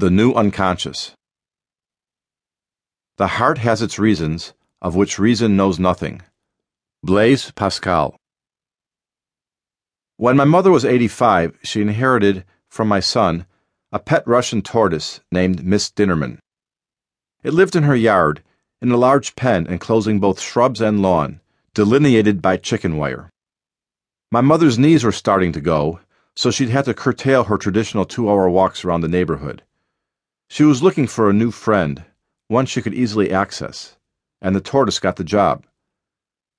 The New Unconscious. The heart has its reasons, of which reason knows nothing. Blaise Pascal. When my mother was 85, she inherited from my son a pet Russian tortoise named Miss Dinnerman. It lived in her yard, in a large pen enclosing both shrubs and lawn, delineated by chicken wire. My mother's knees were starting to go, so she'd had to curtail her traditional two hour walks around the neighborhood. She was looking for a new friend, one she could easily access, and the tortoise got the job.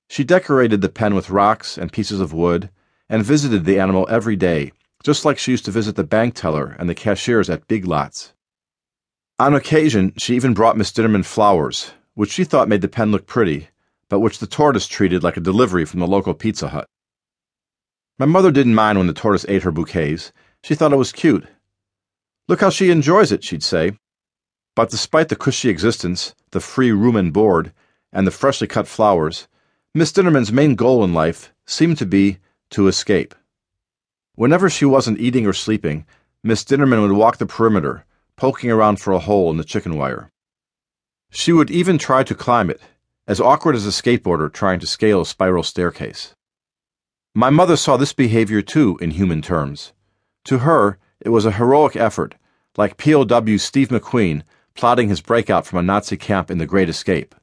She decorated the pen with rocks and pieces of wood and visited the animal every day, just like she used to visit the bank teller and the cashiers at Big Lots. On occasion, she even brought Miss Dinnerman flowers, which she thought made the pen look pretty, but which the tortoise treated like a delivery from the local Pizza Hut. My mother didn't mind when the tortoise ate her bouquets. She thought it was cute Look how she enjoys it, she'd say. But despite the cushy existence, the free room and board, and the freshly cut flowers, Miss Dinnerman's main goal in life seemed to be to escape. Whenever she wasn't eating or sleeping, Miss Dinnerman would walk the perimeter, poking around for a hole in the chicken wire. She would even try to climb it, as awkward as a skateboarder trying to scale a spiral staircase. My mother saw this behavior too in human terms. To her, it was a heroic effort, like POW Steve McQueen plotting his breakout from a Nazi camp in The Great Escape.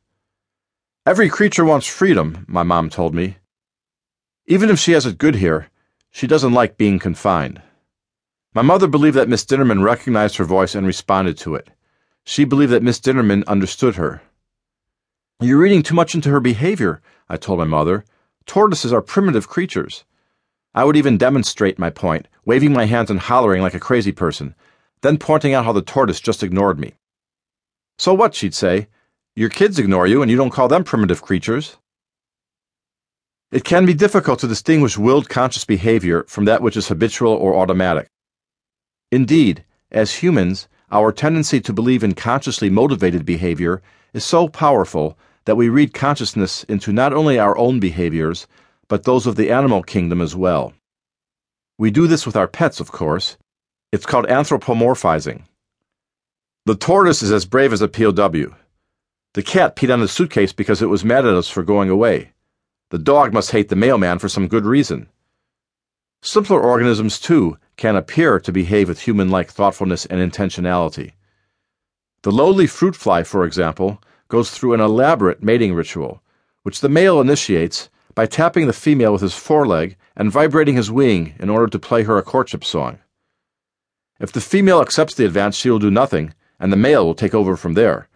Every creature wants freedom, my mom told me. Even if she has it good here, she doesn't like being confined. My mother believed that Miss Dinnerman recognized her voice and responded to it. She believed that Miss Dinnerman understood her. You're reading too much into her behavior, I told my mother. Tortoises are primitive creatures. I would even demonstrate my point, waving my hands and hollering like a crazy person, then pointing out how the tortoise just ignored me. So what, she'd say. Your kids ignore you, and you don't call them primitive creatures. It can be difficult to distinguish willed conscious behavior from that which is habitual or automatic. Indeed, as humans, our tendency to believe in consciously motivated behavior is so powerful that we read consciousness into not only our own behaviors, but those of the animal kingdom as well. We do this with our pets, of course. It's called anthropomorphizing. The tortoise is as brave as a POW. The cat peed on the suitcase because it was mad at us for going away. The dog must hate the mailman for some good reason. Simpler organisms, too, can appear to behave with human like thoughtfulness and intentionality. The lowly fruit fly, for example, goes through an elaborate mating ritual, which the male initiates by tapping the female with his foreleg and vibrating his wing in order to play her a courtship song. If the female accepts the advance, she will do nothing, and the male will take over from there.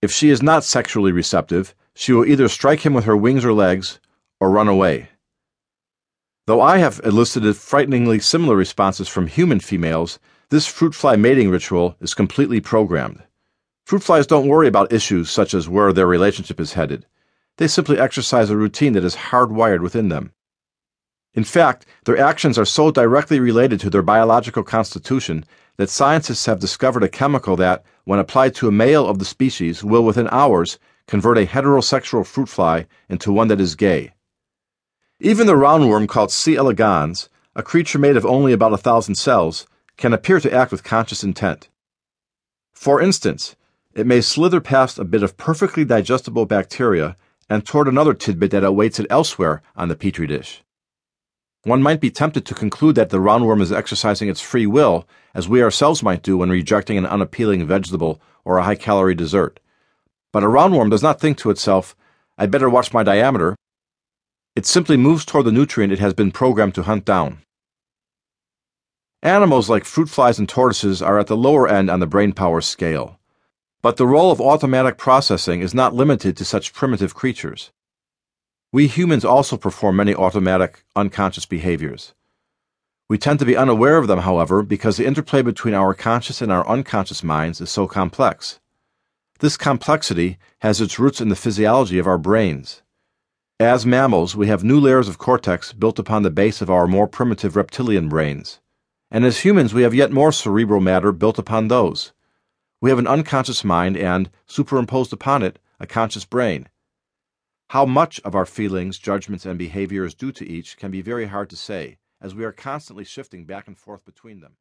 If she is not sexually receptive, she will either strike him with her wings or legs or run away. Though I have elicited frighteningly similar responses from human females, this fruit fly mating ritual is completely programmed. Fruit flies don't worry about issues such as where their relationship is headed. They simply exercise a routine that is hardwired within them. In fact, their actions are so directly related to their biological constitution that scientists have discovered a chemical that, when applied to a male of the species, will within hours convert a heterosexual fruit fly into one that is gay. Even the roundworm called C. elegans, a creature made of only about a thousand cells, can appear to act with conscious intent. For instance, it may slither past a bit of perfectly digestible bacteria and toward another tidbit that awaits it elsewhere on the petri dish. One might be tempted to conclude that the roundworm is exercising its free will, as we ourselves might do when rejecting an unappealing vegetable or a high calorie dessert. But a roundworm does not think to itself, I'd better watch my diameter. It simply moves toward the nutrient it has been programmed to hunt down. Animals like fruit flies and tortoises are at the lower end on the brain power scale. But the role of automatic processing is not limited to such primitive creatures. We humans also perform many automatic, unconscious behaviors. We tend to be unaware of them, however, because the interplay between our conscious and our unconscious minds is so complex. This complexity has its roots in the physiology of our brains. As mammals, we have new layers of cortex built upon the base of our more primitive reptilian brains. And as humans, we have yet more cerebral matter built upon those. We have an unconscious mind and, superimposed upon it, a conscious brain. How much of our feelings, judgments, and behavior is due to each can be very hard to say, as we are constantly shifting back and forth between them.